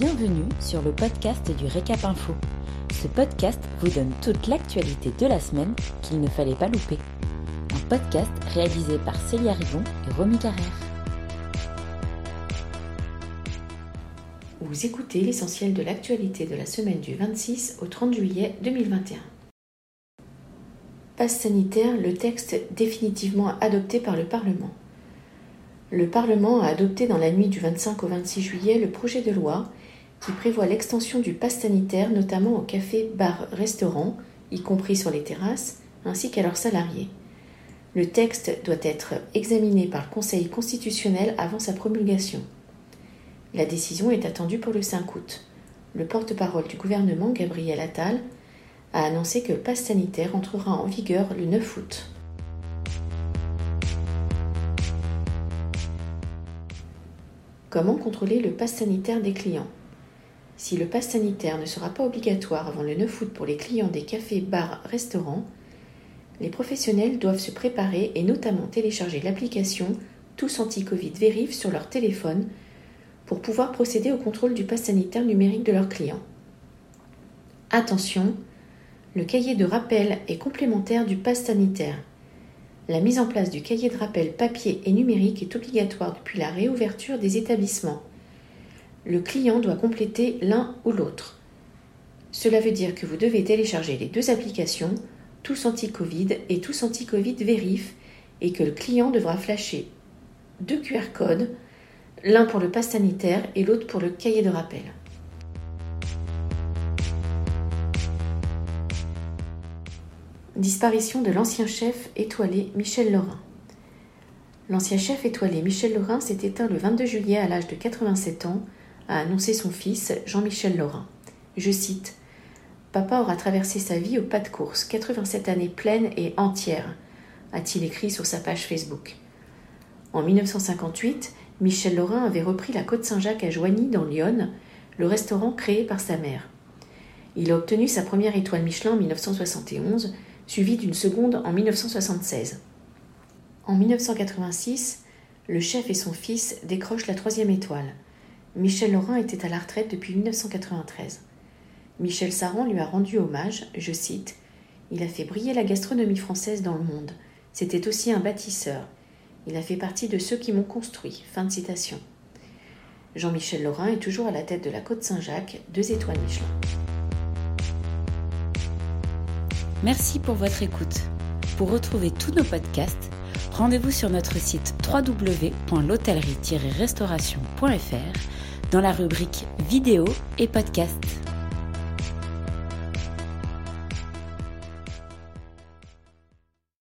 Bienvenue sur le podcast du Récap Info. Ce podcast vous donne toute l'actualité de la semaine qu'il ne fallait pas louper. Un podcast réalisé par Célia Rivon et Romy Carrère. Vous écoutez l'essentiel de l'actualité de la semaine du 26 au 30 juillet 2021. Passe sanitaire, le texte définitivement adopté par le Parlement. Le Parlement a adopté dans la nuit du 25 au 26 juillet le projet de loi qui prévoit l'extension du pass sanitaire notamment aux cafés, bars, restaurants, y compris sur les terrasses, ainsi qu'à leurs salariés. Le texte doit être examiné par le Conseil constitutionnel avant sa promulgation. La décision est attendue pour le 5 août. Le porte-parole du gouvernement, Gabriel Attal, a annoncé que le pass sanitaire entrera en vigueur le 9 août. Comment contrôler le pass sanitaire des clients? Si le pass sanitaire ne sera pas obligatoire avant le 9 août pour les clients des cafés, bars, restaurants, les professionnels doivent se préparer et notamment télécharger l'application Tous Anti-Covid Vérif sur leur téléphone pour pouvoir procéder au contrôle du pass sanitaire numérique de leurs clients. Attention, le cahier de rappel est complémentaire du pass sanitaire. La mise en place du cahier de rappel papier et numérique est obligatoire depuis la réouverture des établissements. Le client doit compléter l'un ou l'autre. Cela veut dire que vous devez télécharger les deux applications, Tous Anti-Covid et Tous Anti-Covid Vérif, et que le client devra flasher deux QR codes, l'un pour le pass sanitaire et l'autre pour le cahier de rappel. Disparition de l'ancien chef étoilé Michel Laurin. L'ancien chef étoilé Michel Laurin s'est éteint le 22 juillet à l'âge de 87 ans, a annoncé son fils Jean-Michel Laurin. Je cite Papa aura traversé sa vie au pas de course, 87 années pleines et entières, a-t-il écrit sur sa page Facebook. En 1958, Michel Laurin avait repris la Côte Saint-Jacques à Joigny, dans Lyon, le restaurant créé par sa mère. Il a obtenu sa première étoile Michelin en 1971 suivi d'une seconde en 1976. En 1986, le chef et son fils décrochent la troisième étoile. Michel Laurin était à la retraite depuis 1993. Michel Saran lui a rendu hommage, je cite, Il a fait briller la gastronomie française dans le monde. C'était aussi un bâtisseur. Il a fait partie de ceux qui m'ont construit. Fin de citation. Jean-Michel Laurin est toujours à la tête de la Côte Saint-Jacques, deux étoiles Michelin. Merci pour votre écoute. Pour retrouver tous nos podcasts, rendez-vous sur notre site www.l'hôtellerie-restauration.fr dans la rubrique vidéo et podcasts.